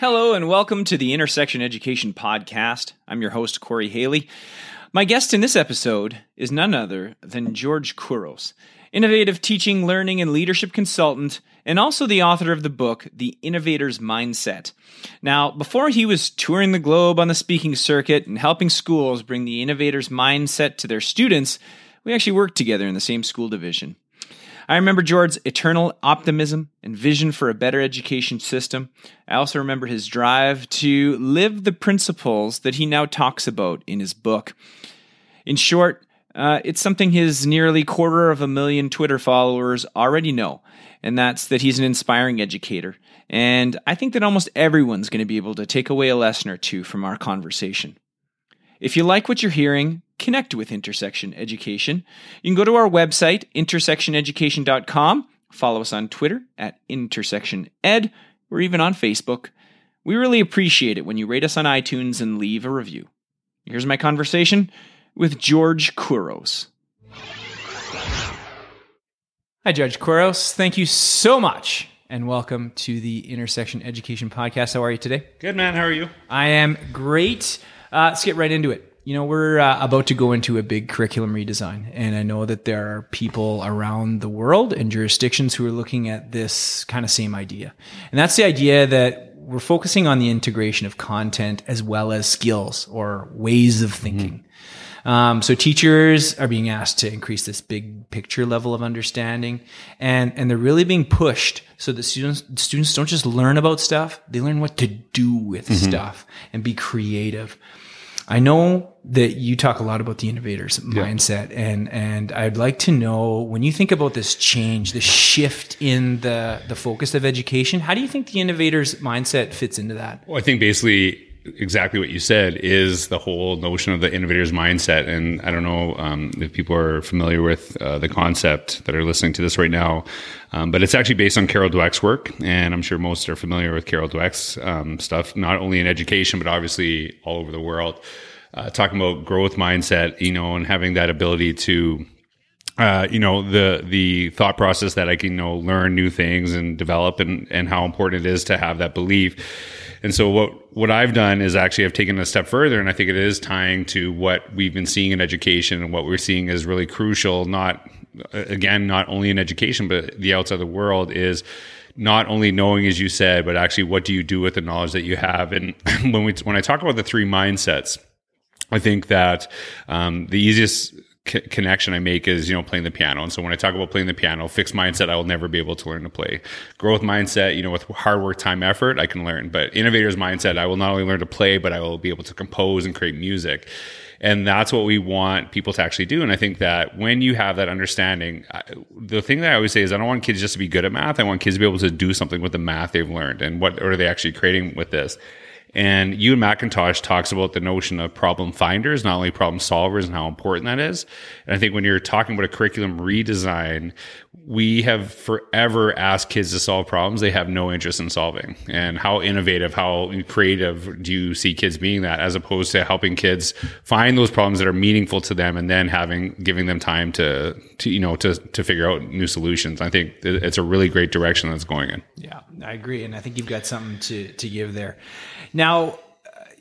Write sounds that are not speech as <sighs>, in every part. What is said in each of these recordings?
Hello, and welcome to the Intersection Education Podcast. I'm your host, Corey Haley. My guest in this episode is none other than George Couros, innovative teaching, learning, and leadership consultant, and also the author of the book, The Innovator's Mindset. Now, before he was touring the globe on the speaking circuit and helping schools bring the innovator's mindset to their students, we actually worked together in the same school division. I remember George's eternal optimism and vision for a better education system. I also remember his drive to live the principles that he now talks about in his book. In short, uh, it's something his nearly quarter of a million Twitter followers already know, and that's that he's an inspiring educator. And I think that almost everyone's going to be able to take away a lesson or two from our conversation. If you like what you're hearing, connect with Intersection Education. You can go to our website, intersectioneducation.com, follow us on Twitter at intersectioned, or even on Facebook. We really appreciate it when you rate us on iTunes and leave a review. Here's my conversation with George Couros. Hi, George Couros. Thank you so much and welcome to the Intersection Education Podcast. How are you today? Good, man. How are you? I am great. Uh, let's get right into it. You know, we're uh, about to go into a big curriculum redesign, and I know that there are people around the world and jurisdictions who are looking at this kind of same idea. And that's the idea that we're focusing on the integration of content as well as skills or ways of thinking. Mm-hmm. Um, so teachers are being asked to increase this big picture level of understanding, and and they're really being pushed so that students students don't just learn about stuff; they learn what to do with mm-hmm. stuff and be creative. I know that you talk a lot about the innovators yeah. mindset and and I'd like to know when you think about this change, the shift in the the focus of education, how do you think the innovators mindset fits into that? Well, I think basically exactly what you said is the whole notion of the innovator's mindset. And I don't know um, if people are familiar with uh, the concept that are listening to this right now, um, but it's actually based on Carol Dweck's work. And I'm sure most are familiar with Carol Dweck's um, stuff, not only in education, but obviously all over the world. Uh, talking about growth mindset, you know, and having that ability to uh, you know the the thought process that I can you know learn new things and develop and and how important it is to have that belief and so what what I've done is actually I've taken a step further, and I think it is tying to what we've been seeing in education and what we're seeing is really crucial. Not again, not only in education, but the outside of the world is not only knowing, as you said, but actually what do you do with the knowledge that you have. And <laughs> when we when I talk about the three mindsets, I think that um, the easiest connection I make is, you know, playing the piano. And so when I talk about playing the piano, fixed mindset, I will never be able to learn to play. Growth mindset, you know, with hard work, time, effort, I can learn. But innovators mindset, I will not only learn to play, but I will be able to compose and create music. And that's what we want people to actually do. And I think that when you have that understanding, I, the thing that I always say is I don't want kids just to be good at math. I want kids to be able to do something with the math they've learned. And what are they actually creating with this? And Ewan McIntosh talks about the notion of problem finders, not only problem solvers, and how important that is. And I think when you're talking about a curriculum redesign, we have forever asked kids to solve problems they have no interest in solving. And how innovative, how creative do you see kids being that, as opposed to helping kids find those problems that are meaningful to them, and then having giving them time to, to you know to to figure out new solutions. I think it's a really great direction that's going in. Yeah, I agree, and I think you've got something to to give there. Now,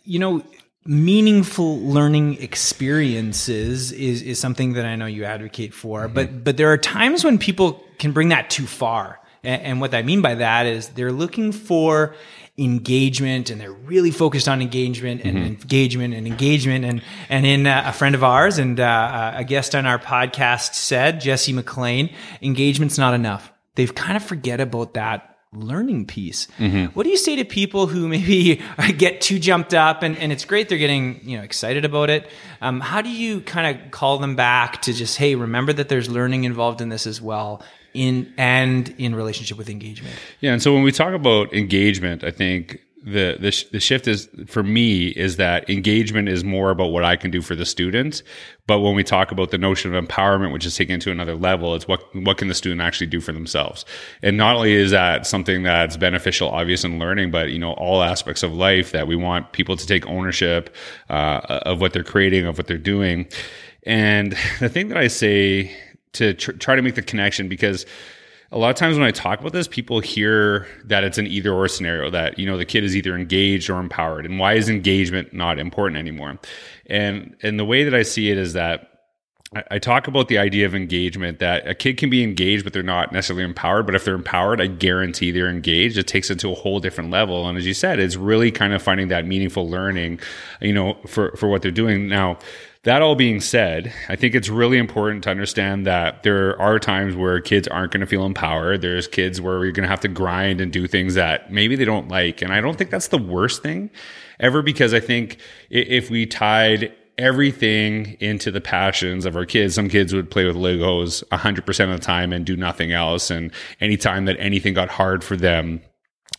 you know, meaningful learning experiences is is something that I know you advocate for, mm-hmm. but but there are times when people can bring that too far. And, and what I mean by that is they're looking for engagement and they're really focused on engagement and mm-hmm. engagement and engagement and and in uh, a friend of ours and uh, a guest on our podcast said Jesse McLean engagement's not enough they've kind of forget about that learning piece. What do you say to people who maybe <laughs> get too jumped up and, and it's great they're getting you know excited about it? Um, how do you kind of call them back to just hey, remember that there's learning involved in this as well, in and in relationship with engagement? Yeah, and so when we talk about engagement, I think the the, sh- the shift is for me is that engagement is more about what I can do for the student. But when we talk about the notion of empowerment, which is taken to another level, it's what what can the student actually do for themselves. And not only is that something that's beneficial, obvious in learning, but you know all aspects of life that we want people to take ownership uh, of what they're creating, of what they're doing. And the thing that I say to tr- try to make the connection because a lot of times when I talk about this, people hear that it's an either or scenario that, you know, the kid is either engaged or empowered. And why is engagement not important anymore? And, and the way that I see it is that I, I talk about the idea of engagement that a kid can be engaged, but they're not necessarily empowered. But if they're empowered, I guarantee they're engaged. It takes it to a whole different level. And as you said, it's really kind of finding that meaningful learning, you know, for, for what they're doing. Now, that all being said, I think it's really important to understand that there are times where kids aren't going to feel empowered. There's kids where you're going to have to grind and do things that maybe they don't like. And I don't think that's the worst thing ever because I think if we tied everything into the passions of our kids. Some kids would play with Legos 100% of the time and do nothing else. And anytime that anything got hard for them,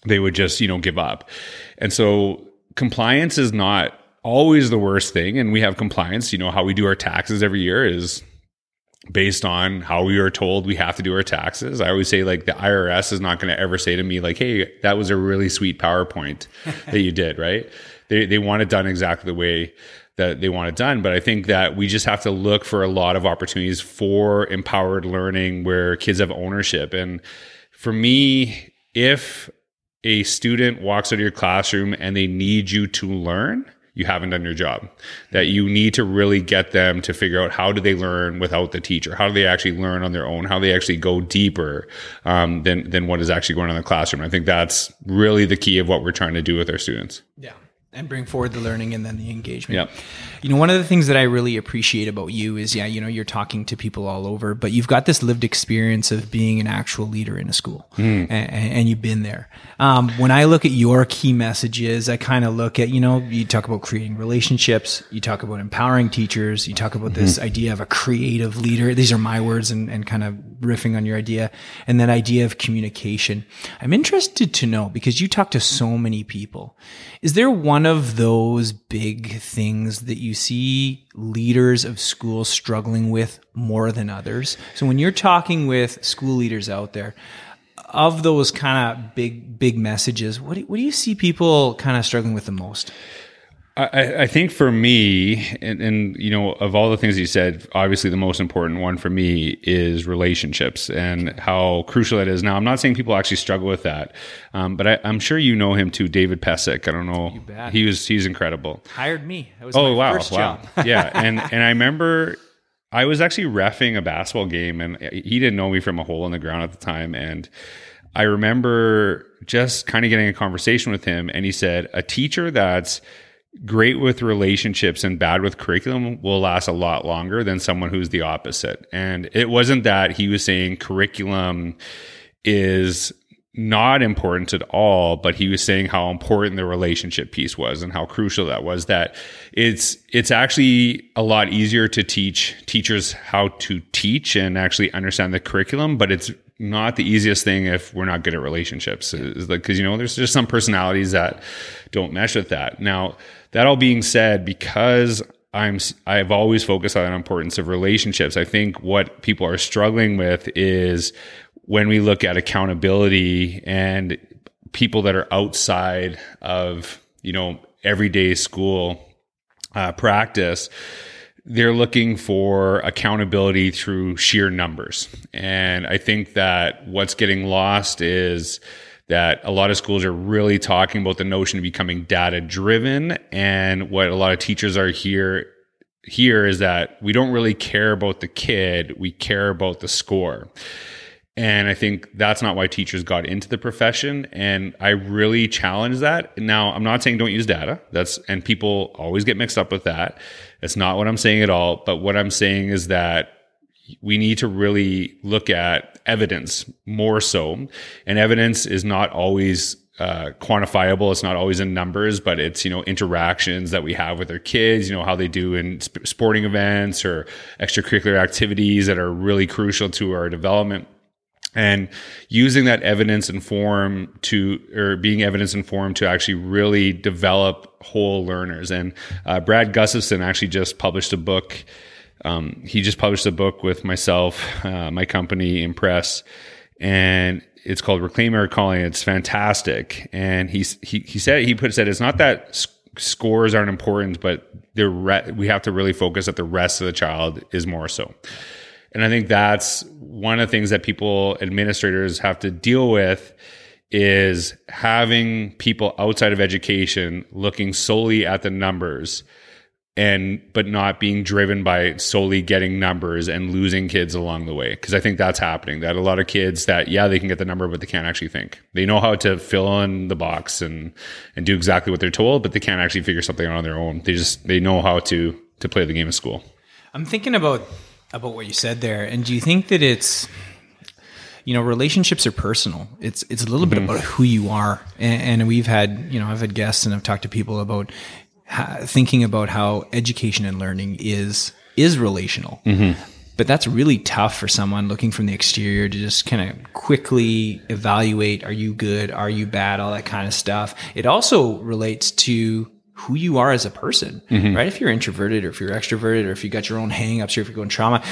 they would just, you know, give up. And so compliance is not always the worst thing. And we have compliance. You know, how we do our taxes every year is based on how we are told we have to do our taxes. I always say like the IRS is not going to ever say to me like, "Hey, that was a really sweet PowerPoint <laughs> that you did," right? They they want it done exactly the way that they want it done, but I think that we just have to look for a lot of opportunities for empowered learning where kids have ownership. And for me, if a student walks out of your classroom and they need you to learn, you haven't done your job. That you need to really get them to figure out how do they learn without the teacher? How do they actually learn on their own? How they actually go deeper um, than than what is actually going on in the classroom? I think that's really the key of what we're trying to do with our students. Yeah. And bring forward the learning and then the engagement. Yep. You know, one of the things that I really appreciate about you is, yeah, you know, you're talking to people all over, but you've got this lived experience of being an actual leader in a school, Hmm. and, and you've been there. Um, when I look at your key messages, I kind of look at, you know, you talk about creating relationships, you talk about empowering teachers, you talk about this idea of a creative leader. These are my words and, and kind of riffing on your idea, and that idea of communication. I'm interested to know because you talk to so many people. Is there one of those big things that you see leaders of schools struggling with more than others? So when you're talking with school leaders out there, of those kind of big big messages, what do, what do you see people kind of struggling with the most? I, I think for me, and, and you know, of all the things you said, obviously the most important one for me is relationships and how crucial that is. Now, I'm not saying people actually struggle with that, um, but I, I'm sure you know him too, David Pesic. I don't know. He was he's incredible. Hired me. That was Oh wow, first wow, job. <laughs> yeah. <laughs> And and I remember I was actually refing a basketball game, and he didn't know me from a hole in the ground at the time, and. I remember just kind of getting a conversation with him, and he said, A teacher that's great with relationships and bad with curriculum will last a lot longer than someone who's the opposite. And it wasn't that he was saying curriculum is not important at all, but he was saying how important the relationship piece was and how crucial that was that it's it's actually a lot easier to teach teachers how to teach and actually understand the curriculum, but it's not the easiest thing if we're not good at relationships. It's like because you know there's just some personalities that don't mesh with that. Now, that all being said, because I'm I've always focused on the importance of relationships. I think what people are struggling with is when we look at accountability and people that are outside of you know everyday school uh, practice they're looking for accountability through sheer numbers. And I think that what's getting lost is that a lot of schools are really talking about the notion of becoming data driven. And what a lot of teachers are here here is that we don't really care about the kid, we care about the score. And I think that's not why teachers got into the profession. And I really challenge that. Now, I'm not saying don't use data. That's, and people always get mixed up with that. That's not what I'm saying at all. But what I'm saying is that we need to really look at evidence more so. And evidence is not always uh, quantifiable. It's not always in numbers, but it's, you know, interactions that we have with our kids, you know, how they do in sp- sporting events or extracurricular activities that are really crucial to our development and using that evidence informed to or being evidence informed to actually really develop whole learners. And uh, brad gustafson actually just published a book um, he just published a book with myself uh, my company impress and it's called reclaim our calling. It's fantastic. And he's he, he said he put said it's not that sc- scores aren't important but the re- we have to really focus that the rest of the child is more so. And I think that's one of the things that people, administrators have to deal with is having people outside of education looking solely at the numbers and but not being driven by solely getting numbers and losing kids along the way. Because i think that's happening that a lot of kids that yeah they can get the number but they can't actually think. They know how to fill in the box and and do exactly what they're told but they can't actually figure something out on their own. They just they know how to to play the game of school. I'm thinking about about what you said there. And do you think that it's you know relationships are personal it's it's a little mm-hmm. bit about who you are and, and, we've had you know i've had guests and i've talked to people about thinking about how education and learning is is relational mm-hmm. but that's really tough for someone looking from the exterior to just kind of quickly evaluate are you good are you bad all that kind of stuff it also relates to who you are as a person, mm-hmm. right? If you're introverted or if you're extroverted or if you got your own hangups or if you're going trauma,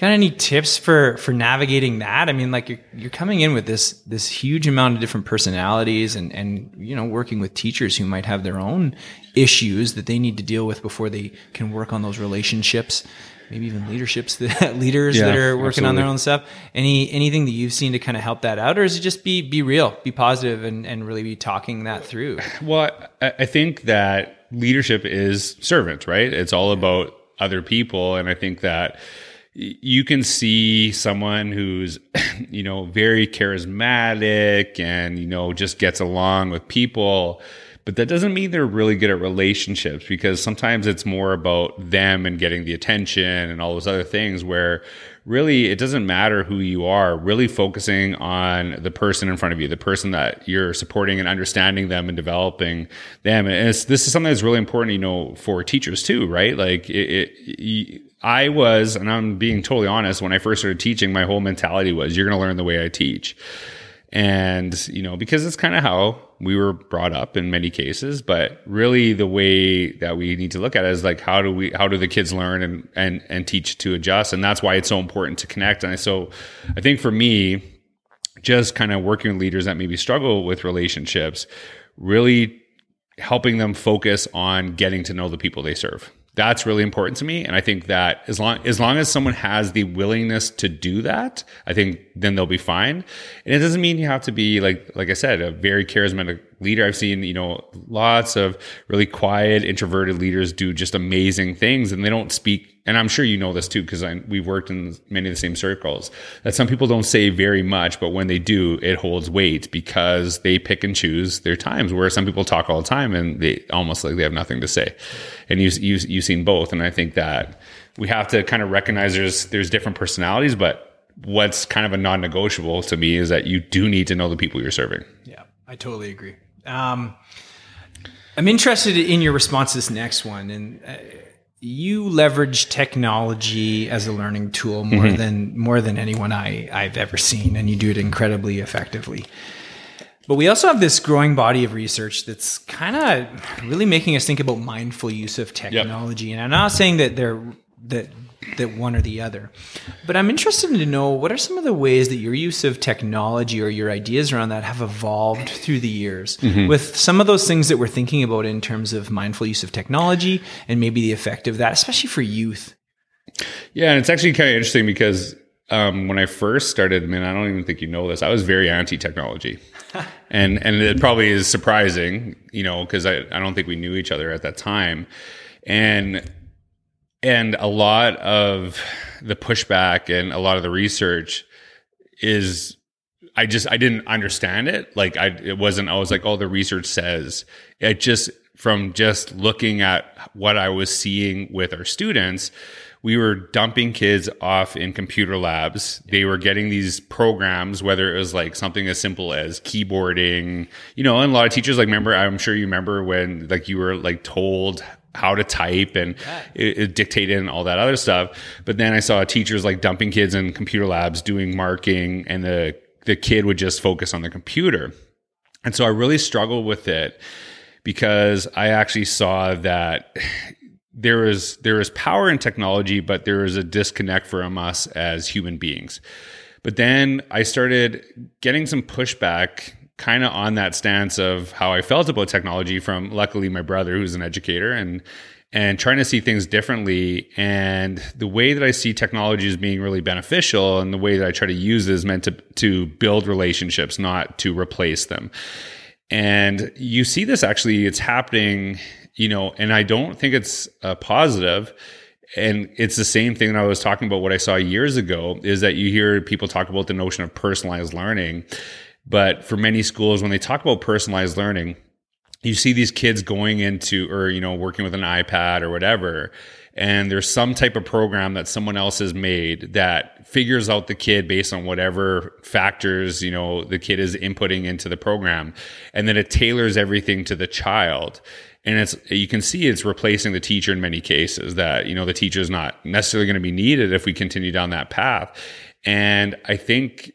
got any tips for for navigating that? I mean, like you're you're coming in with this this huge amount of different personalities and and you know working with teachers who might have their own issues that they need to deal with before they can work on those relationships maybe even leaderships that <laughs> leaders yeah, that are working absolutely. on their own stuff. Any anything that you've seen to kind of help that out, or is it just be be real, be positive, and and really be talking that through? <sighs> Well, I think that leadership is servant, right? It's all about other people, and I think that you can see someone who's <clears throat> you know very charismatic and you know just gets along with people but that doesn't mean they're really good at relationships because sometimes it's more about them and getting the attention and all those other things where really it doesn't matter who you are really focusing on the person in front of you the person that you're supporting and understanding them and developing them and this is something that's really important you know for teachers too right like it, it I was, and I'm being totally honest, when I first started teaching, my whole mentality was you're going to learn the way I teach. And, you know, because it's kind of how we were brought up in many cases, but really the way that we need to look at it is like, how do we, how do the kids learn and, and, and teach to adjust? And that's why it's so important to connect. And so I think for me, just kind of working with leaders that maybe struggle with relationships, really helping them focus on getting to know the people they serve that's really important to me. And i think that as long as long as someone has the willingness to do that i think then they'll be fine. And it doesn't mean you have to be like like i said a very charismatic leader i've seen you know lots of really quiet introverted leaders do just amazing things and they don't speak and I'm sure you know this too because we've worked in many of the same circles. That some people don't say very much, but when they do, it holds weight because they pick and choose their times. Where some people talk all the time and they almost like they have nothing to say. And you you you've seen both, and I think that we have to kind of recognize there's there's different personalities, but what's kind of a non-negotiable to me is that you do need to know the people you're serving. Yeah, I totally agree. Um, I'm interested in your response to this next one, and. Uh, you leverage technology as a learning tool more mm-hmm. than more than anyone I, I've ever seen, and you do it incredibly effectively. But we also have this growing body of research that's kind of really making us think about mindful use of technology. Yep. And I'm not saying that they're that that one or the other. But I'm interested to know what are some of the ways that your use of technology or your ideas around that have evolved through the years mm-hmm. with some of those things that we're thinking about in terms of mindful use of technology and maybe the effect of that, especially for youth. Yeah, and it's actually kind of interesting because um, when I first started, I mean, I don't even think you know this. I was very anti-technology, <laughs> and and it probably is surprising, you know, because I I don't think we knew each other at that time, and and a lot of the pushback and a lot of the research is I just I didn't understand it. Like I it wasn't I was like, oh the research says. It just from just looking at what I was seeing with our students we were dumping kids off in computer labs. They were getting these programs, whether it was like something as simple as keyboarding, you know, and a lot of teachers like remember, I'm sure you remember when like you were like told how to type and yeah. it, it, dictated and all that other stuff. But then I saw teachers like dumping kids in computer labs doing marking and the, the kid would just focus on the computer. And so I really struggled with it because I actually saw that there is there is power in technology, but there is a disconnect from us as human beings. But then I started getting some pushback kind of on that stance of how I felt about technology from luckily my brother who's an educator and and trying to see things differently and the way that I see technology as being really beneficial and the way that I try to use it is meant to to build relationships not to replace them. And you see this actually it's happening you know, and I don't think it's a positive. And it's the same thing that I was talking about what I saw years ago is that you hear people talk about the notion of personalized learning. But for many schools, when they talk about personalized learning, you see these kids going into or, you know, working with an iPad or whatever. And there's some type of program that someone else has made that figures out the kid based on whatever factors, you know, the kid is inputting into the program. And then it tailors everything to the child and it's you can see it's replacing the teacher in many cases that you know the teacher is not necessarily going to be needed if we continue down that path and i think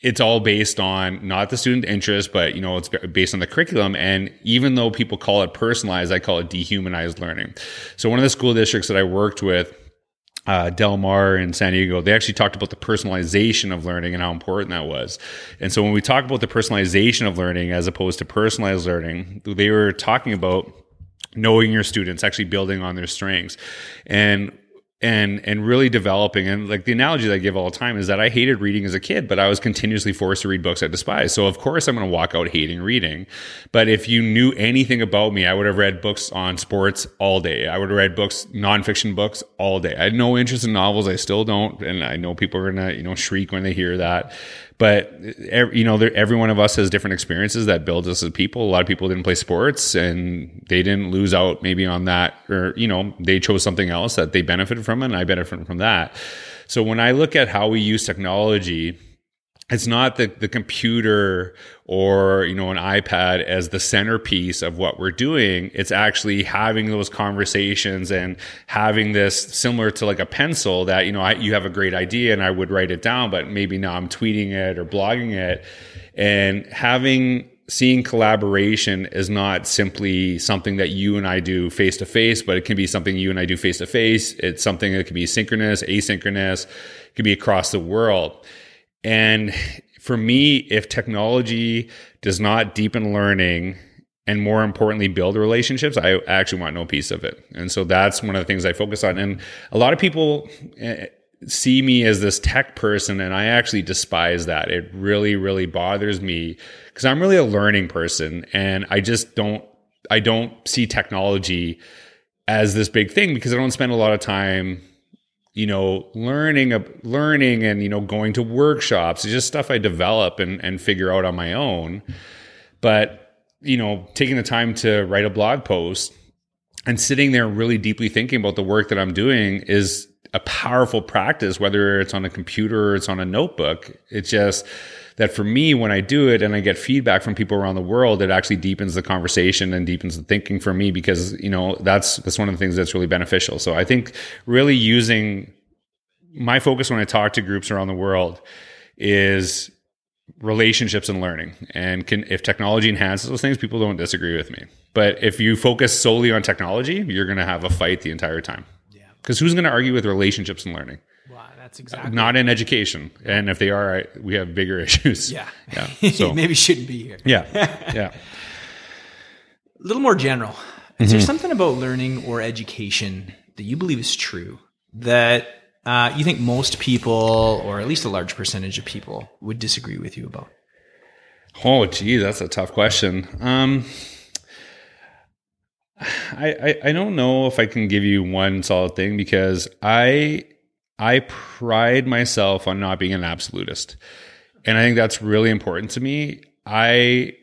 it's all based on not the student interest but you know it's based on the curriculum and even though people call it personalized i call it dehumanized learning so one of the school districts that i worked with uh, Del Mar in San Diego, they actually talked about the personalization of learning and how important that was. And so when we talk about the personalization of learning as opposed to personalized learning, they were talking about knowing your students, actually building on their strengths. And and and really developing and like the analogy that I give all the time is that I hated reading as a kid, but I was continuously forced to read books I despised. So of course I'm going to walk out hating reading. But if you knew anything about me, I would have read books on sports all day. I would have read books, nonfiction books all day. I had no interest in novels. I still don't, and I know people are going to you know shriek when they hear that. But eh, you know, every one of us has different experiences that build us as people. A lot of people didn't play sports and they didn't lose out maybe on that, or you know, they chose something else that they benefited from, and I benefited from that. So when I look at how we use technology it's not the, the computer or you know an ipad as the centerpiece of what we're doing it's actually having those conversations and having this similar to like a pencil that you know I, you have a great idea and i would write it down but maybe now i'm tweeting it or blogging it and having seeing collaboration is not simply something that you and I do face to face, but it can be something you and I do face to face. It's something that can be synchronous, asynchronous, it can be across the world. And for me, if technology does not deepen learning and more importantly, build relationships, I actually want no piece of it. And so that's one of the things I focus on. And a lot of people eh, see me as this tech person, and I actually despise that. It really, really bothers me because I'm really a learning person and I just don't, I don't see technology as this big thing because I don't spend a lot of time you know, learning, a learning, and you know, going to workshops. It's just stuff I develop and and figure out on my own. But you know, taking the time to write a blog post and sitting there really deeply thinking about the work that I'm doing is a powerful practice. Whether it's on a computer or it's on a notebook, it's just that for me, when I do it and I get feedback from people around the world, it actually deepens the conversation and deepens the thinking for me because, you know, that's, that's one of the things that's really beneficial. So I think really using my focus when I talk to groups around the world is relationships and learning. And can, if technology enhances those things, people don't disagree with me. But if you focus solely on technology, you're going to have a fight the entire time. Yeah. Because who's going to argue with relationships and learning? That's exactly not in education. And if they are, we have bigger <laughs> issues. Yeah, yeah. <laughs> So maybe shouldn't be here. Yeah, <laughs> yeah. A little more general. Is mm-hmm. there something about learning or education that you believe is true that uh, you think most people, or at least a large percentage of people, would disagree with you about? Oh, gee, that's a tough question. Um, I, I, I don't know if I can give you one solid thing because I I pride myself on not being an absolutist. And I think that's really important to me. I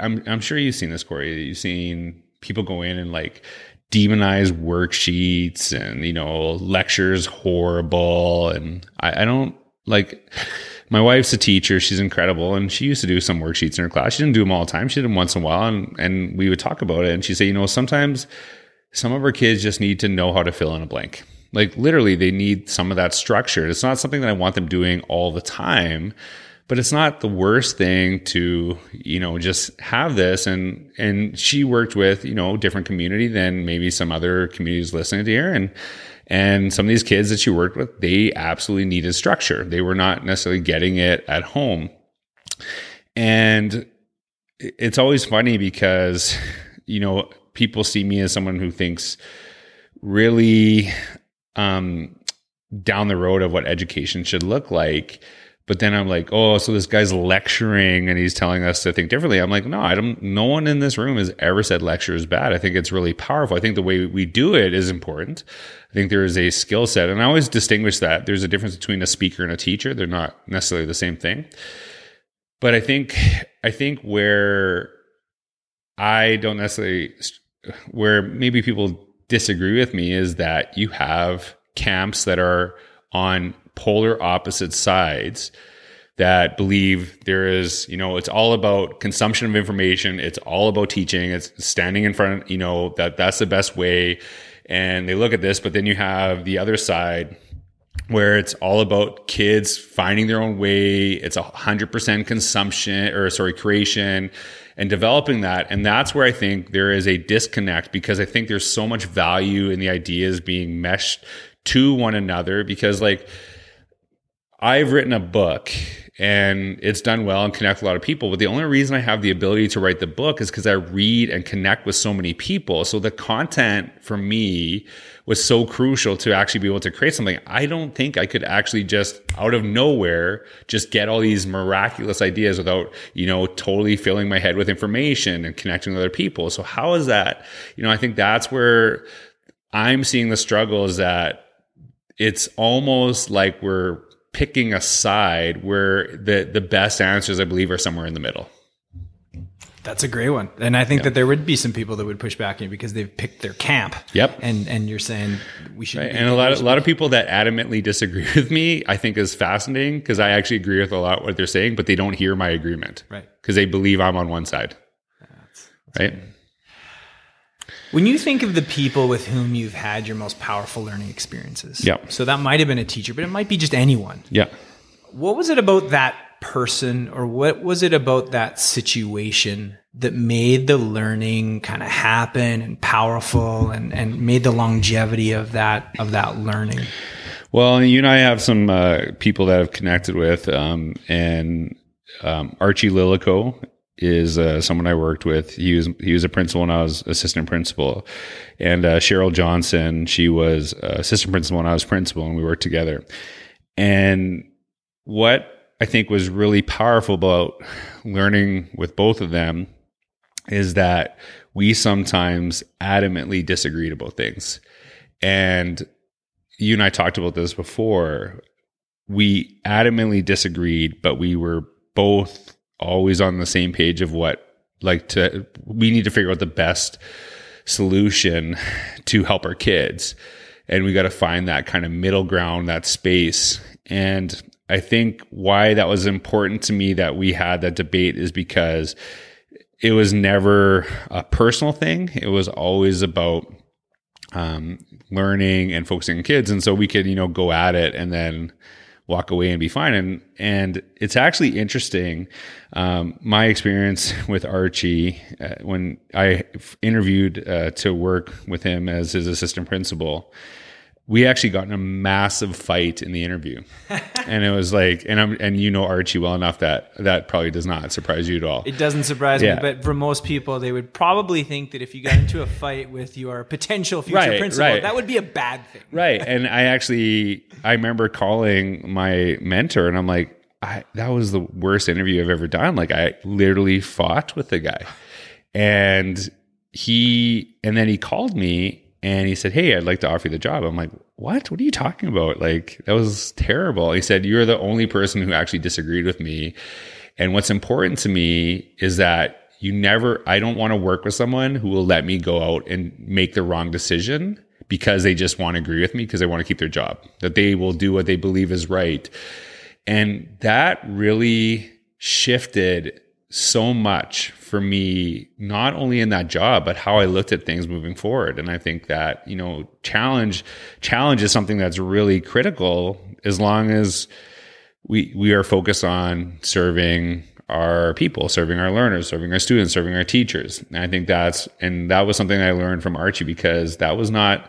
I'm I'm sure you've seen this, Corey. You've seen people go in and like demonize worksheets and you know lectures horrible. And I, I don't like my wife's a teacher. She's incredible. And she used to do some worksheets in her class. She didn't do them all the time. She did them once in a while. And, and we would talk about it. And she'd say you know sometimes some of our kids just need to know how to fill in a blank like literally they need some of that structure. It's not something that i want them doing all the time but it's not the worst thing to you know just have this. And and she worked with you know different community than maybe some other communities listening to here. And and some of these kids that she worked with they absolutely needed structure. They were not necessarily getting it at home. And it's always funny because you know people see me as someone who thinks really um down the road of what education should look like but then I'm like, oh, so this guy's lecturing and he's telling us to think differently. I'm like, no, I don't. No one in this room has ever said lecture is bad. I think it's really powerful. I think the way we do it is important. I think there is a skill set, and I always distinguish that. There's a difference between a speaker and a teacher. They're not necessarily the same thing. But I think I think where I don't necessarily where maybe people disagree with me is that you have camps that are on polar opposite sides that believe there is, you know, it's all about consumption of information. It's all about teaching. It's standing in front, you know, that that's the best way. And they look at this, but then you have the other side where it's all about kids finding their own way. It's a hundred percent consumption or sorry, creation and developing that. And that's where I think there is a disconnect because I think there's so much value in the ideas being meshed to one another because like, I've written a book and it's done well and connect a lot of people. But the only reason I have the ability to write the book is because I read and connect with so many people. So the content for me was so crucial to actually be able to create something. I don't think I could actually just out of nowhere just get all these miraculous ideas without, you know, totally filling my head with information and connecting with other people. So how is that? You know, I think that's where I'm seeing the struggle is that it's almost like we're picking a side where the the best answers I believe are somewhere in the middle. That's a great one, and I think that there would be some people that would push back in because they've picked their camp. Yep. And and you're saying we should. Right. And a lot of, a lot of people that adamantly disagree <laughs> with me, I think is fascinating because I actually agree with a lot what they're saying, but they don't hear my agreement. Right. Because they believe I'm on one side. That's, that's right. When you think of the people with whom you've had your most powerful learning experiences, yeah. So that might have been a teacher, but it might be just anyone. Yeah. What was it about that person, or what was it about that situation that made the learning kind of happen and powerful, and and made the longevity of that of that learning? Well, you and I have some uh, people that I've connected with, um, and um, Archie Lillico is uh, someone I worked with. He was he was a principal when I was assistant principal, and uh, Cheryl Johnson she was uh, assistant principal when I was principal, and we worked together. And what I think was really powerful about learning with both of them is that we sometimes adamantly disagreed about things, and you and I talked about this before. We adamantly disagreed, but we were both always on the same page of what like to we need to figure out the best solution to help our kids. And we got to find that kind of middle ground that space. And i think why that was important to me that we had that debate is because it was never a personal thing. It was always about um, learning and focusing on kids. And so we could you know go at it and then walk away and be fine. And and it's actually interesting. Um, my experience <laughs> with Archie uh, when I interviewed uh, to work with him as his assistant principal we actually got in a massive fight in the interview. <laughs> And it was like and i'm and you know archie well enough that that probably does not surprise you at all. It doesn't surprise yeah. me but for most people they would probably think that if you got into a fight with your potential future right, principal right. that would be a bad thing. Right <laughs> and i actually i remember calling my mentor and i'm like I, that was the worst interview i've ever done. Like i literally fought with the guy. And he and then he called me and he said, Hey, I'd like to offer you the job. I'm like, What? What are you talking about? Like, that was terrible. He said, You're the only person who actually disagreed with me. And what's important to me is that you never, I don't want to work with someone who will let me go out and make the wrong decision because they just want to agree with me because they want to keep their job, that they will do what they believe is right. And that really shifted so much for me, not only in that job, but how I looked at things moving forward. And I think that, you know, challenge, challenge is something that's really critical as long as we, we are focused on serving our people, serving our learners, serving our students, serving our teachers. And I think that's, and that was something I learned from Archie because that was not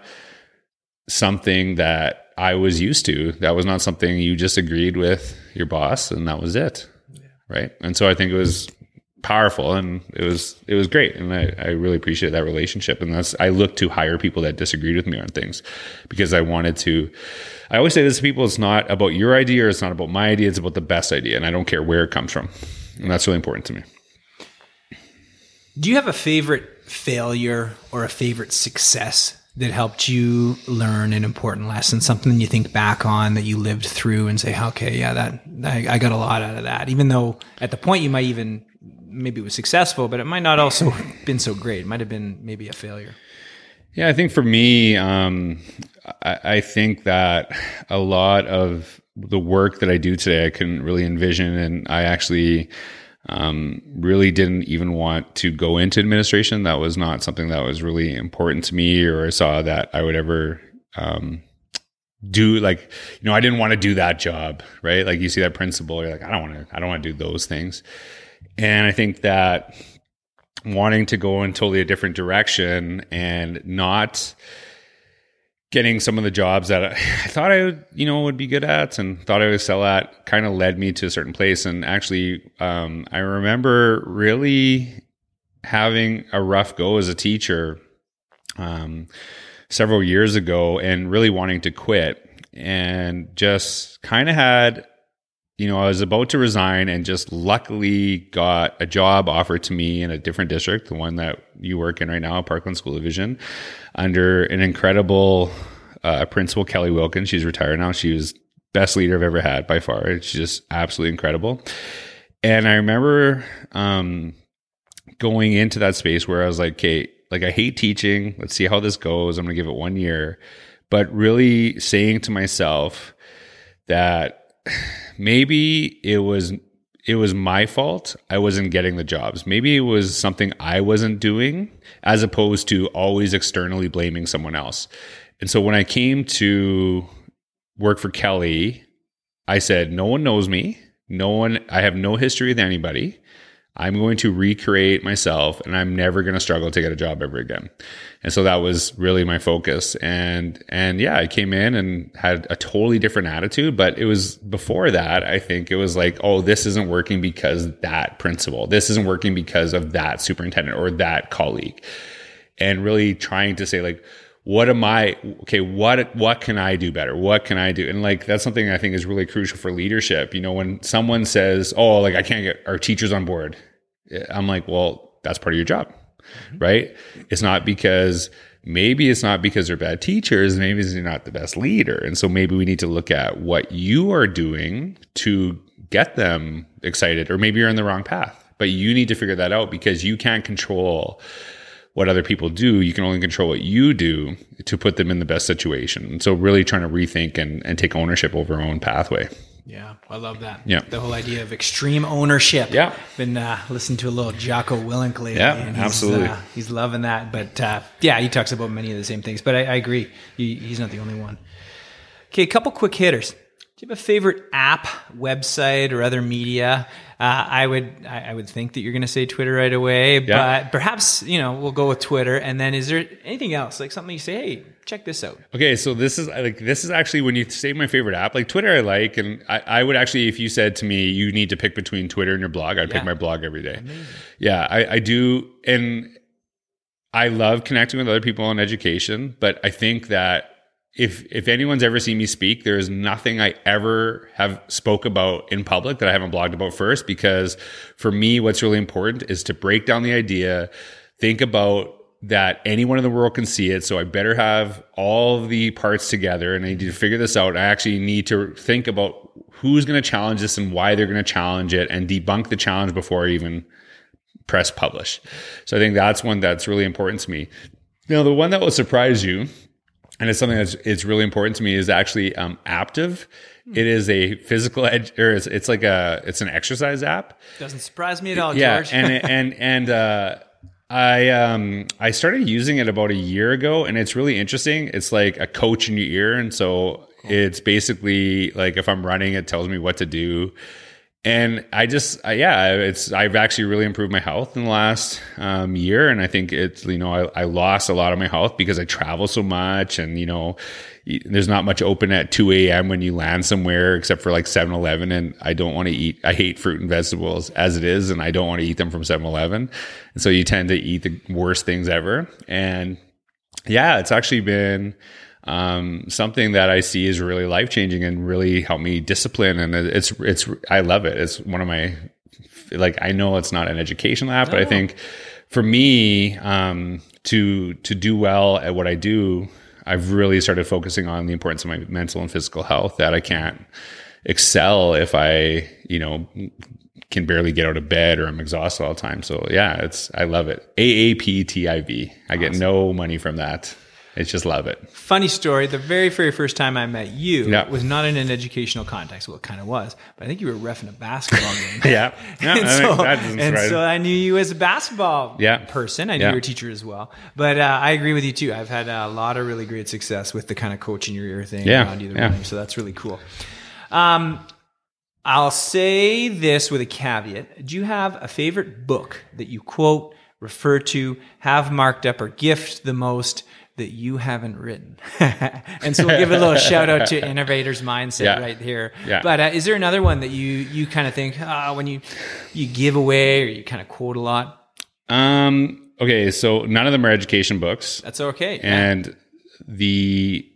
something that I was used to. That was not something you just agreed with your boss and that was it. Right. And so I think it was powerful and it was it was great and I, I really appreciate that relationship and that's I look to hire people that disagreed with me on things because I wanted to I always say this to people it's not about your idea or it's not about my idea it's about the best idea and I don't care where it comes from and that's really important to me. Do you have a favorite failure or a favorite success that helped you learn an important lesson, something you think back on that you lived through and say, okay, yeah, that I, I, got a lot out of that. Even though at the point you might even maybe it was successful, but it might not also been so great. It might have been maybe a failure. Yeah, I think for me, um, I, I think that a lot of the work that I do today, I couldn't really envision, and I actually um, really didn't even want to go into administration. That was not something that was really important to me, or I saw that I would ever um, do. Like, you know, I didn't want to do that job, right? Like, you see that principal, you're like, I don't want to, I don't want to do those things. And I think that wanting to go in totally a different direction and not getting some of the jobs that I, thought I would, you know, would be good at and thought I would sell at kind of led me to a certain place. And actually, um, I remember really having a rough go as a teacher um, several years ago and really wanting to quit and just kind of had you know, I was about to resign and just luckily got a job offered to me in a different district, the one that you work in right now, Parkland School Division, under an incredible uh, principal, Kelly Wilkins. She's retired now. She was best leader I've ever had by far. She's just absolutely incredible. And I remember um, going into that space where I was like, okay, like I hate teaching. Let's see how this goes. I'm going to give it one year. But really saying to myself that maybe it was it was my fault. I wasn't getting the jobs. Maybe it was something I wasn't doing as opposed to always externally blaming someone else. And so when I came to work for Kelly, I said, no one knows me. No one, I have no history with anybody. I'm going to recreate myself and I'm never going to struggle to get a job ever again. And so that was really my focus. And, and yeah, I came in and had a totally different attitude, but it was before that, I think it was like, oh, this isn't working because that principal, this isn't working because of that superintendent or that colleague. And really trying to say like, what am I okay what what can I do better? What can I do? And like that's something I think is really crucial for leadership. You know when someone says oh like I can't get our teachers on board I'm like well that's part of your job mm-hmm. right? It's not because maybe it's not because they're bad teachers maybe they're not the best leader. And so maybe we need to look at what you are doing to get them excited or maybe you're in the wrong path. But you need to figure that out because you can't control what other people do. You can only control what you do to put them in the best situation. So really trying to rethink and, and take ownership over our own pathway. Yeah, I love that. Yeah, the whole idea of extreme ownership. Yeah, been uh, listening to a little Jocko Willink lately. Yeah, he's, absolutely. Uh, he's loving that. But uh, yeah, he talks about many of the same things. But I, I agree, he, he's not the only one. Okay, a couple quick hitters. Do you have a favorite app, website, or other media? Uh, I would I, I, would think that you're going to say Twitter right away, yeah. but perhaps you know we'll go with Twitter. And then is there anything else like something you say? Hey, check this out. Okay, so this is like this is actually when you say my favorite app, like Twitter, I like, and I, I would actually, if you said to me you need to pick between Twitter and your blog, I'd yeah. pick my blog every day. Amazing. Yeah, I, I do, and I love connecting with other people on education, but I think that if if anyone's ever seen me speak, there is nothing I ever have spoke about in public that I haven't blogged about first. Because for me, what's really important is to break down the idea, think about that anyone in the world can see it. So I better have all the parts together, and I need to figure this out. I actually need to think about who's going to challenge this and why they're going to challenge it, and debunk the challenge before I even press publish. So I think that's one that's really important to me. Now, the one that will surprise you, and it's something that's it's really important to me, is actually um, Aaptiv. It is a physical ed, or it's, it's like a it's an exercise app. Doesn't surprise me at all, Yeah, George. and <laughs> and and uh, I um I started using it about a year ago, and it's really interesting. It's like a coach in your ear, and so it's basically like if I'm running, it tells me what to do. And I just, yeah, it's, I've actually really improved my health in the last um, year. And I think it's, you know, I, I lost a lot of my health because I travel so much and, you know, there's not much open at 2 a.m. when you land somewhere except for like 7 Eleven. And I don't want to eat, I hate fruit and vegetables as it is. And I don't want to eat them from 7 Eleven. And so you tend to eat the worst things ever. And yeah, it's actually been, um, something that I see is really life changing and really helped me discipline. And it's, it's, I love it. It's one of my, like, I know it's not an education app, but I think for me, um, to, to do well at what I do, I've really started focusing on the importance of my mental and physical health that I can't excel if I, you know, can barely get out of bed or I'm exhausted all the time. So yeah, it's, I love it. AAPTIV. I get no money from that. I just love it. Funny story. The very, very first time I met you Yeah. was not in an educational context. Well, it kind of was, but I think you were refing a basketball game. <laughs> Yeah. Yeah. I and think so, that and surprise so. I knew you as a basketball Yeah. person. I knew Yeah. you were a teacher as well. But uh, I agree with you too. I've had a lot of really great success with the kind of coach in your ear thing Yeah. around you the Yeah. running. So that's really cool. Um, I'll say this with a caveat. Do you have a favorite book that you quote, refer to, have marked up, or gift the most that you haven't written? <laughs> and so we'll give a little shout out to Innovators Mindset Yeah. right here. Yeah. But uh, is there another one that you you kind of think ah, when you you give away or you kind of quote a lot? Um, okay. So none of them are education books. That's okay. and the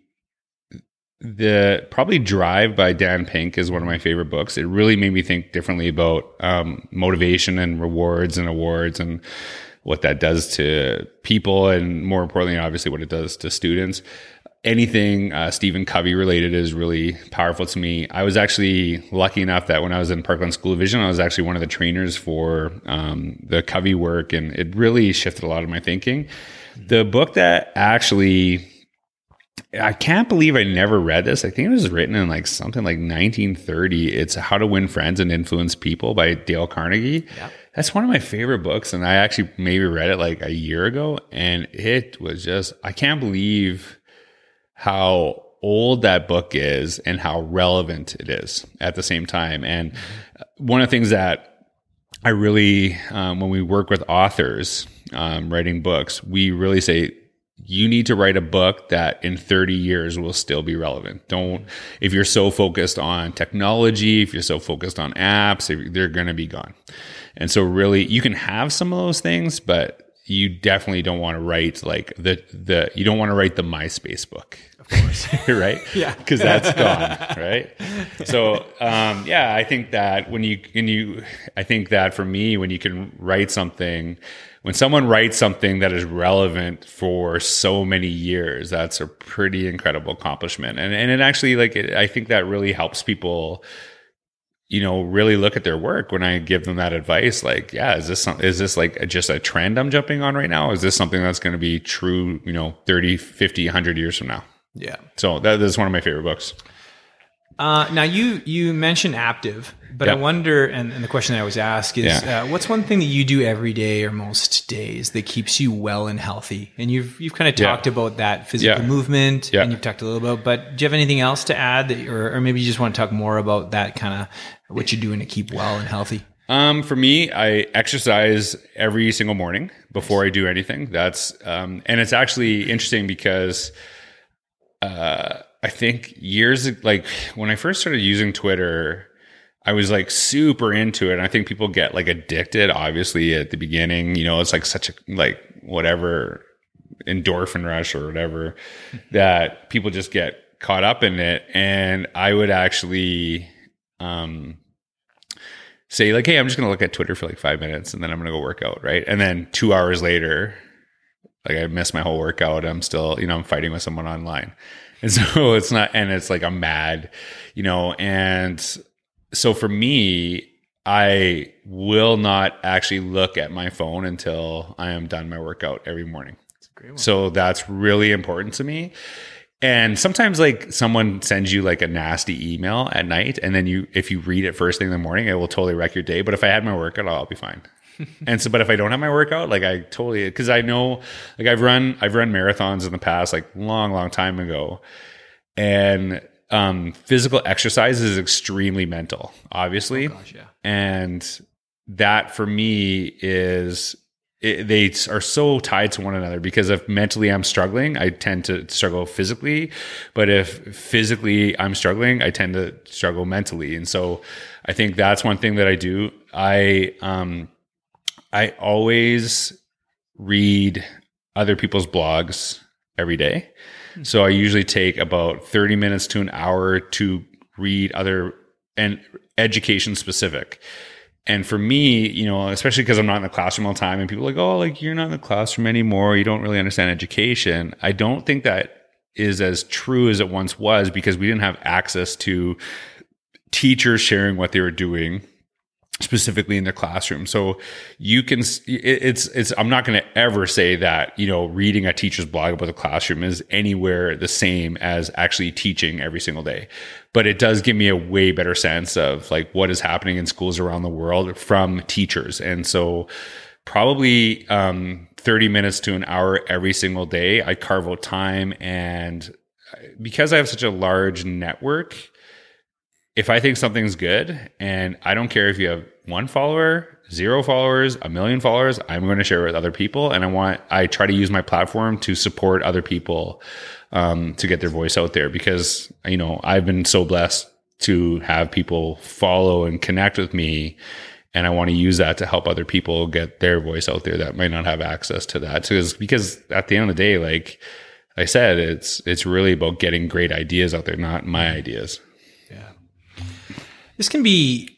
the probably drive by dan pink is one of my favorite books it really made me think differently about um, motivation and rewards and awards and what that does to people and more importantly obviously what it does to students anything uh, stephen covey related is really powerful to me i was actually lucky enough that when i was in parkland school division i was actually one of the trainers for um, the covey work and it really shifted a lot of my thinking the book that actually I can't believe I never read this. I think it was written in like something like 1930. It's How to Win Friends and Influence People by Dale Carnegie. Yep. That's one of my favorite books. And I actually maybe read it like a year ago. And it was just, I can't believe how old that book is and how relevant it is at the same time. And one of the things that I really, um, when we work with authors um, writing books, we really say, you need to write a book that in 30 years will still be relevant. Don't, if you're so focused on technology, if you're so focused on apps, they're going to be gone. And so really you can have some of those things, but you definitely don't want to write like the, the, you don't want to write the MySpace book. Of course. <laughs> right? Yeah. Cause that's <laughs> gone. Right. So, um, yeah, I think that when you, when you, I think that for me, when you can write something, when someone writes something that is relevant for so many years, that's a pretty incredible accomplishment. And, and it actually like, it, I think that really helps people, you know, really look at their work when I give them that advice. Like, yeah, is this, some, is this like just a trend I'm jumping on right now? Is this something that's going to be true, you know, 30, 50, 100 years from now? Yeah. So that is one of my favorite books. Uh, now you you mentioned Aaptiv, but I wonder, and, and the question I always ask is, Yeah. uh, what's one thing that you do every day or most days that keeps you well and healthy? And you've you've kind of Yeah. talked about that physical Yeah. movement, Yeah. and you've talked a little about. But do you have anything else to add, that, or, or maybe you just want to talk more about that kind of what you're doing to keep well and healthy? Um, for me, I exercise every single morning before I do anything. That's um, and it's actually interesting because uh, I think years like when I first started using Twitter, I was like super into it. And I think people get like addicted. Obviously, at the beginning, you know, it's like such a like whatever endorphin rush or whatever that people just get caught up in it. And I would actually um say like, hey, I'm just gonna look at Twitter for like five minutes and then I'm gonna go work out, right? And then two hours later, like I missed my whole workout. I'm still, you know, I'm fighting with someone online. And <laughs> so it's not, and it's like I'm mad, you know, and so for me, I will not actually look at my phone until I am done my workout every morning. So that's really important to me. And sometimes like someone sends you like a nasty email at night and then you if you read it first thing in the morning, it will totally wreck your day. But if I had my workout, I'll be fine. And so but if I don't have my workout, like I totally because I know like I've run I've run marathons in the past, like long, long time ago. And um physical exercise is extremely mental, obviously. Oh gosh, yeah. And that for me is it, they are so tied to one another because if mentally I'm struggling, I tend to struggle physically. But if physically I'm struggling, I tend to struggle mentally. And so I think that's one thing that I do. I, um, I always read other people's blogs every day. Hmm. So I usually take about 30 minutes to an hour to read other and education specific. And for me, you know, especially because I'm not in the classroom all the time and people are like, oh, like you're not in the classroom anymore. You don't really understand education. I don't think that is as true as it once was because we didn't have access to teachers sharing what they were doing specifically in the classroom. So you can, it's, it's, I'm not going to ever say that, you know, reading a teacher's blog about the classroom is anywhere the same as actually teaching every single day. But it does give me a way better sense of like what is happening in schools around the world from teachers. And so probably, um, 30 minutes to an hour every single day, I carve out time and because I have such a large network, if I think something's good and I don't care if you have one follower, zero followers, a million followers, I'm going to share it with other people. And I want, I try to use my platform to support other people, um, to get their voice out there because, you know, I've been so blessed to have people follow and connect with me. And I want to use that to help other people get their voice out there that might not have access to that. So because at the end of the day, like I said, it's, it's really about getting great ideas out there, not my ideas. This can be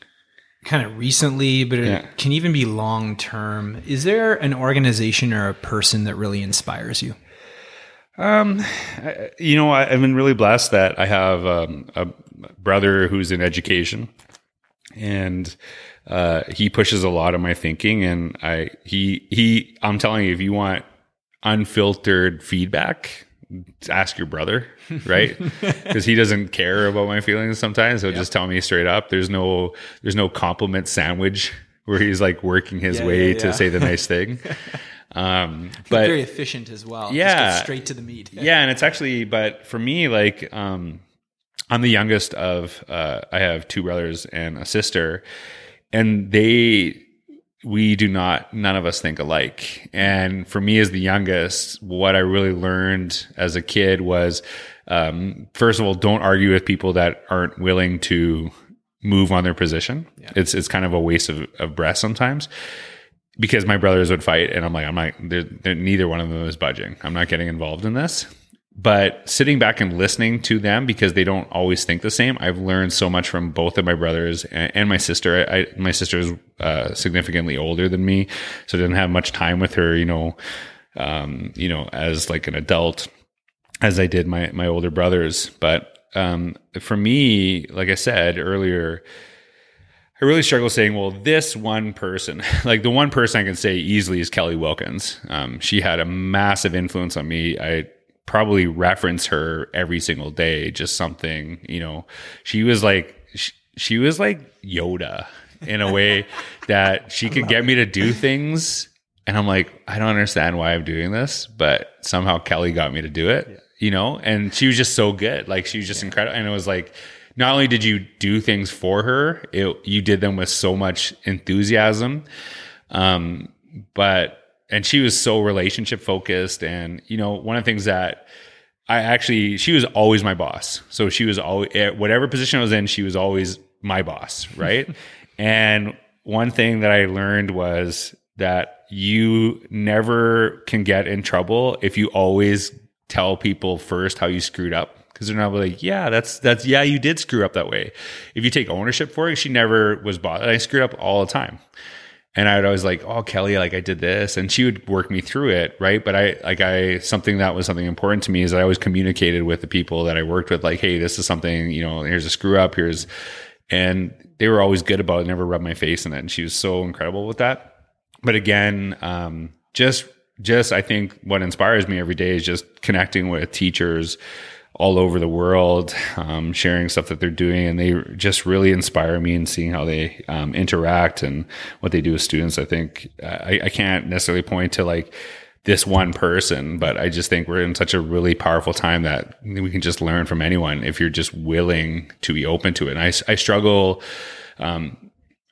kind of recently, but it Yeah. can even be long term. Is there an organization or a person that really inspires you? Um, I- you know, I, I've been really blessed that I have um, a brother who's in education, and uh, he pushes a lot of my thinking. And I, he, he, I'm telling you, if you want unfiltered feedback, ask your brother, <laughs> right? Because he doesn't care about my feelings sometimes. He'll just tell me straight up. There's no, there's no compliment sandwich <laughs> where he's like working his Yeah, way yeah, to say the nice thing. <laughs> Um, But very efficient as well. Yeah. straight to the meat. yeah and it's actually but for me like um i'm the youngest of uh i have two brothers and a sister and they we do not none of us think alike and for me as the youngest what i really learned as a kid was um first of all don't argue with people that aren't willing to move on their position it's it's kind of a waste of, of breath sometimes because my brothers would fight and I'm like, I'm not, they're, they're, neither one of them is budging. I'm not getting involved in this. But sitting back and listening to them because they don't always think the same, I've learned so much from both of my brothers and, and my sister. I, my sister is uh, significantly older than me, so didn't have much time with her, you know, um, you know, as like an adult, as I did my my older brothers. But um, for me, like I said earlier, I really struggle saying, well, this one person, <laughs> like the one person I can say easily is Kelly Wilkins. Um, she had a massive influence on me. I probably reference her every single day, just something, you know, she was like, she, she was like Yoda in a way <laughs> that she could get me to do things. And I'm like, I don't understand why I'm doing this, but somehow Kelly got me to do it, you know? And she was just so good. Like she was just incredible. And it was like, not only did you do things for her, it, you did them with so much enthusiasm. Um, but, and she was so relationship focused. And, you know, one of the things that I actually, she was always my boss. So she was always, eh, whatever position I was in, she was always my boss. <laughs> Right. and one thing that I learned was that you never can get in trouble if you always tell people first how you screwed up because they're not like, yeah, that's that's yeah, you did screw up that way. If you take ownership for it, she never was bothered. I screwed up all the time. And I would always like, oh Kelly, like I did this, and she would work me through it, right? But I like I something that was something important to me is I always communicated with the people that I worked with, like, hey, this is something, you know, here's a screw up, here's and they were always good about it, never rubbed my face in it. And she was so incredible with that. But again, um, just just I think what inspires me every day is just connecting with teachers all over the world, um, sharing stuff that they're doing, and they just really inspire me and seeing how they um, interact and what they do with students. I think I, I can't necessarily point to like this one person, but I just think we're in such a really powerful time that we can just learn from anyone if you're just willing to be open to it. And I, I struggle, um,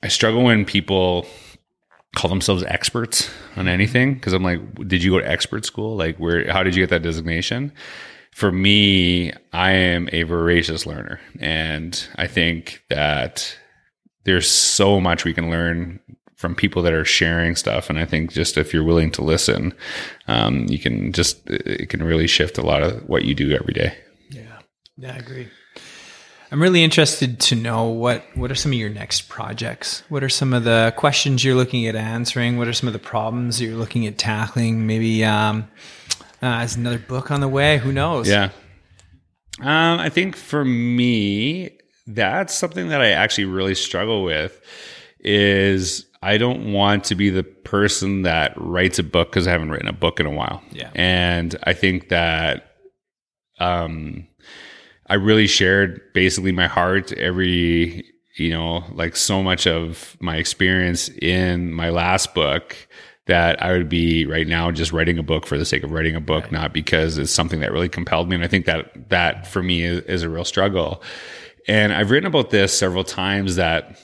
I struggle when people call themselves experts on anything because I'm like, did you go to expert school? Like, where? How did you get that designation? For me, I am a voracious learner, and I think that there's so much we can learn from people that are sharing stuff. And I think just if you're willing to listen, um, you can just it can really shift a lot of what you do every day. Yeah, yeah, I agree. I'm really interested to know what what are some of your next projects? What are some of the questions you're looking at answering? What are some of the problems you're looking at tackling? Maybe um, uh, is another book on the way? Who knows? Yeah. Um, I think for me, that's something that I actually really struggle with. Is I don't want to be the person that writes a book because I haven't written a book in a while. Yeah. And I think that um I really shared basically my heart every, you know, like so much of my experience in my last book that I would be right now just writing a book for the sake of writing a book, right. not because it's something that really compelled me. And I think that that for me is, is a real struggle. And I've written about this several times that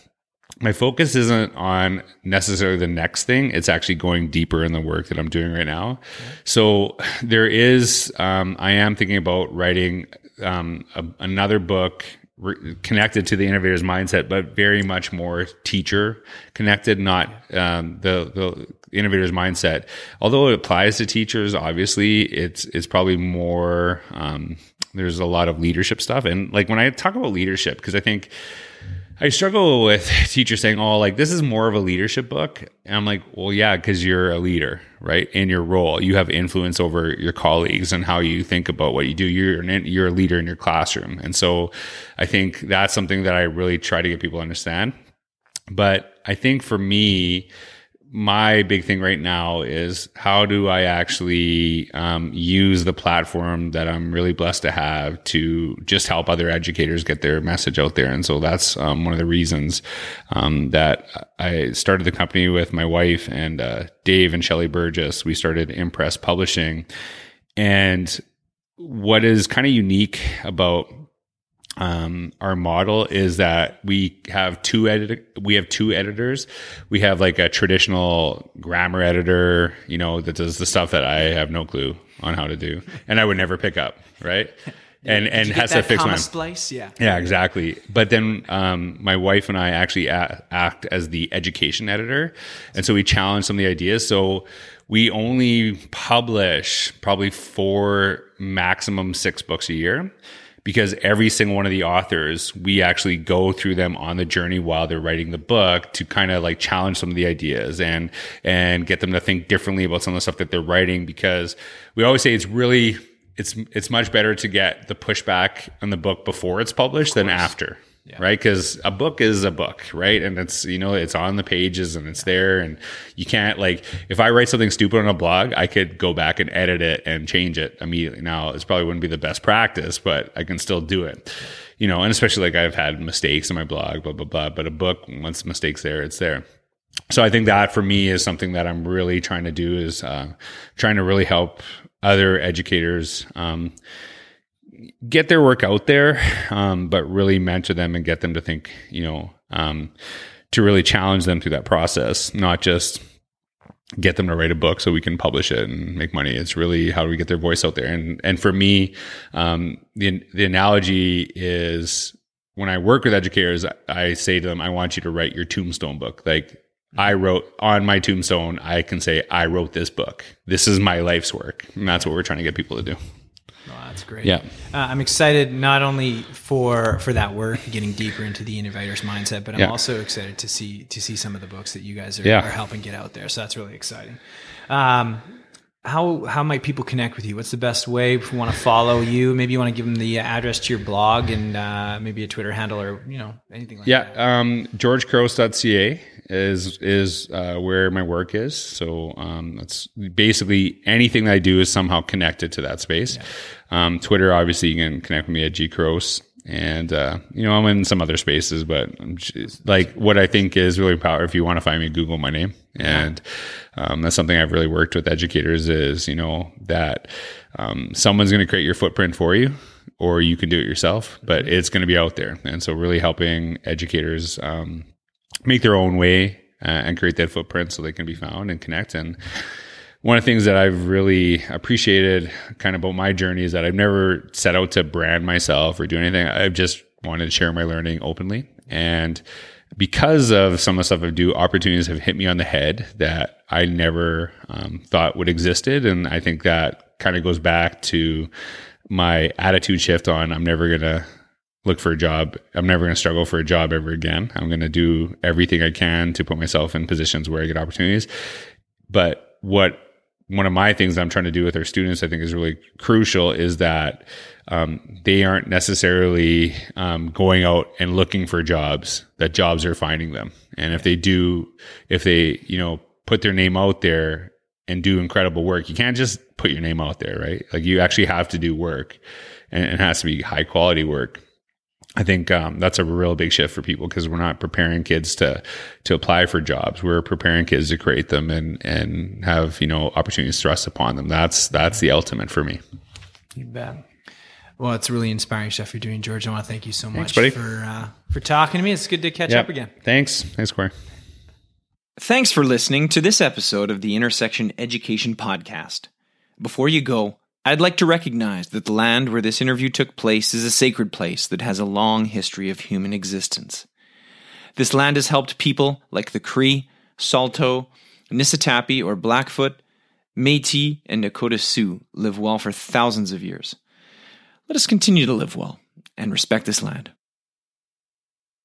my focus isn't on necessarily the next thing. It's actually going deeper in the work that I'm doing right now. So there is, um, I am thinking about writing um, a, another book re- connected to the innovator's mindset, but very much more teacher connected, not um, the the innovator's mindset. Although it applies to teachers, obviously, it's it's probably more. Um, there's a lot of leadership stuff, and like when I talk about leadership, because I think I struggle with <laughs> teachers saying, "Oh, like this is more of a leadership book," and I'm like, "Well, yeah, because you're a leader, right? In your role, you have influence over your colleagues and how you think about what you do. You're an, you're a leader in your classroom, and so I think that's something that I really try to get people to understand. But I think for me, my big thing right now is how do I actually um, use the platform that I'm really blessed to have to just help other educators get their message out there. And so that's um, one of the reasons um, that I started the company with my wife and uh, Dave and Shelley Burgess. We started Impress Publishing. And what is kind of unique about um, our model is that we have two edit we have two editors. We have like a traditional grammar editor, you know, that does the stuff that I have no clue on how to do, and I would never pick up, right? <laughs> and and has to fix my splice, yeah, yeah, exactly. But then um, my wife and I actually a- act as the education editor, and so we challenge some of the ideas. So we only publish probably four, maximum six books a year because every single one of the authors, we actually go through them on the journey while they're writing the book to kind of like challenge some of the ideas and, and get them to think differently about some of the stuff that they're writing because we always say it's really, it's, it's much better to get the pushback on the book before it's published than after. Yeah. Right. Cause a book is a book, right? And it's, you know, it's on the pages and it's there. And you can't like, if I write something stupid on a blog, I could go back and edit it and change it immediately. Now, it's probably wouldn't be the best practice, but I can still do it. You know, and especially like I've had mistakes in my blog, blah, blah, blah. But a book, once the mistake's there, it's there. So I think that for me is something that I'm really trying to do is uh, trying to really help other educators. Um, get their work out there, um, but really mentor them and get them to think, you know, um, to really challenge them through that process, not just get them to write a book so we can publish it and make money. It's really how do we get their voice out there? And and for me, um, the the analogy is when I work with educators, I say to them, I want you to write your tombstone book. Like I wrote on my tombstone, I can say, I wrote this book. This is my life's work. And that's what we're trying to get people to do. That's great. Yeah, uh, I'm excited not only for for that work, getting deeper into the innovator's mindset, but I'm yeah. also excited to see to see some of the books that you guys are, yeah. are, helping get out there. So that's really exciting. Um, how how might people connect with you? What's the best way if we want to follow you? Maybe you want to give them the address to your blog and uh, maybe a Twitter handle or you know anything like yeah, that. Yeah, um, GeorgeCouros.ca is is uh, where my work is. So um, that's basically anything that I do is somehow connected to that space. Um, Twitter, obviously, you can connect with me at gcouros. And uh, you know, I'm in some other spaces, but I'm just, like what I think is really powerful. If you want to find me, Google my name, and um, that's something I've really worked with educators. Is you know that um, someone's going to create your footprint for you, or you can do it yourself, but it's going to be out there. And so, really helping educators um, make their own way uh, and create that footprint so they can be found and connect. And one of the things that I've really appreciated kind of about my journey is that I've never set out to brand myself or do anything. I've just wanted to share my learning openly. And because of some of the stuff I do, opportunities have hit me on the head that I never um, thought would existed. And I think that kind of goes back to my attitude shift on I'm never going to look for a job. I'm never going to struggle for a job ever again. I'm going to do everything I can to put myself in positions where I get opportunities. But what one of my things I'm trying to do with our students, I think, is really crucial is that um, they aren't necessarily um, going out and looking for jobs; that jobs are finding them. And if they do, if they you know put their name out there and do incredible work, you can't just put your name out there, right? Like you actually have to do work, and it has to be high quality work. I think um, that's a real big shift for people because we're not preparing kids to to apply for jobs. We're preparing kids to create them and and have you know opportunities thrust upon them. That's that's the ultimate for me. You bet. Well, it's really inspiring stuff you're doing, George. I want to thank you so much buddy. for uh, for talking to me. It's good to catch up again. Thanks. Thanks, Corey. Thanks for listening to this episode of the Intersection Education Podcast. Before you go, I'd like to recognize that the land where this interview took place is a sacred place that has a long history of human existence. This land has helped people like the Cree, Saulteaux, Niitsitapi or Blackfoot, Métis, and Nakota Sioux live well for thousands of years. Let us continue to live well and respect this land.